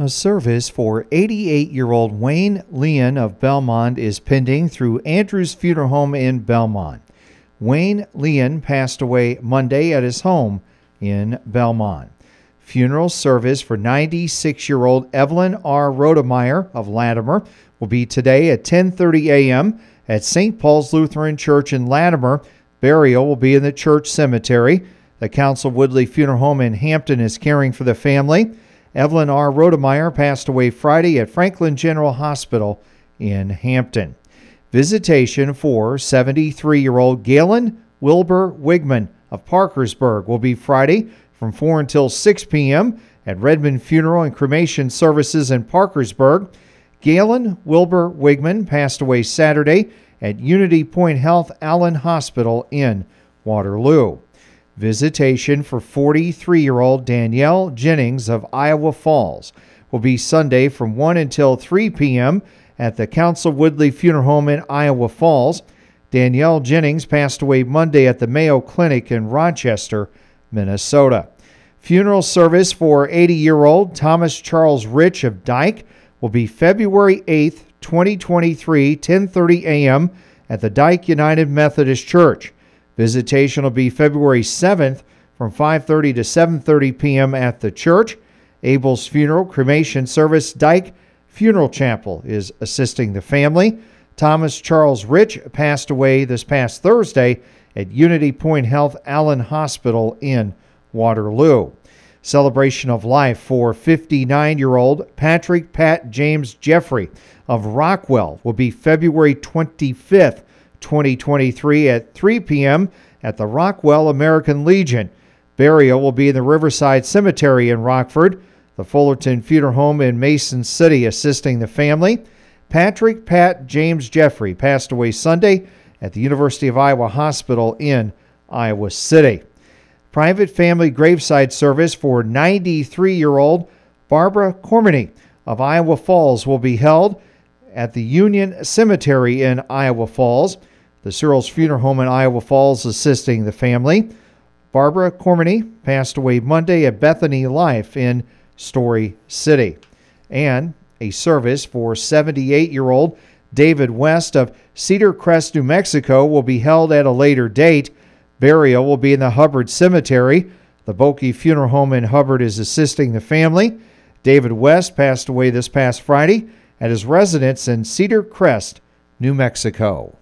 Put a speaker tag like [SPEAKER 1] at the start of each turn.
[SPEAKER 1] A service for 88 year old Wayne Leon of Belmont is pending through Andrews Funeral Home in Belmont. Wayne Leon passed away Monday at his home in Belmont. Funeral service for 96 year old Evelyn R. Rodemeyer of Latimer will be today at 10:30 a.m. at St. Paul's Lutheran Church in Latimer. Burial will be in the church cemetery. The Council Woodley Funeral Home in Hampton is caring for the family. Evelyn R. Rodemeyer passed away Friday at Franklin General Hospital in Hampton. Visitation for 73 year old Galen Wilbur Wigman of Parkersburg will be Friday from 4 until 6 p.m. at Redmond Funeral and Cremation Services in Parkersburg. Galen Wilbur Wigman passed away Saturday at Unity Point Health Allen Hospital in Waterloo. Visitation for 43 year old Danielle Jennings of Iowa Falls will be Sunday from 1 until 3 p.m. at the Council Woodley Funeral Home in Iowa Falls. Danielle Jennings passed away Monday at the Mayo Clinic in Rochester, Minnesota. Funeral service for 80 year old Thomas Charles Rich of Dike will be February 8th, 2023, 10:30 a.m. at the Dike United Methodist Church. Visitation will be February 7th from 5:30 to 7:30 p.m. at the church. Abel's Funeral Cremation Service Dike Funeral Chapel is assisting the family. Thomas Charles Rich passed away this past Thursday at Unity Point Health Allen Hospital in Waterloo. Celebration of life for 59 year old Patrick Pat James Jeffrey of Rockwell will be February 25th 2023 at 3 p.m. at the Rockwell American Legion. Burial will be in the Riverside Cemetery in Rockford. The Fullerton Funeral Home in Mason City assisting the family. Patrick Pat James Jeffrey passed away Sunday at the University of Iowa Hospital in Iowa City. Private family graveside service for 93 year old Barbara Cormany of Iowa Falls will be held at the Union Cemetery in Iowa Falls. The Searles Funeral Home in Iowa Falls assisting the family. Barbara Cormany passed away Monday at Bethany Life in Story City. And a service for 78 year old David West of Cedar Crest, New Mexico will be held at a later date. Burial will be in the Hubbard Cemetery. The Boki Funeral Home in Hubbard is assisting the family. David West passed away this past Friday at his residence in Cedar Crest, New Mexico.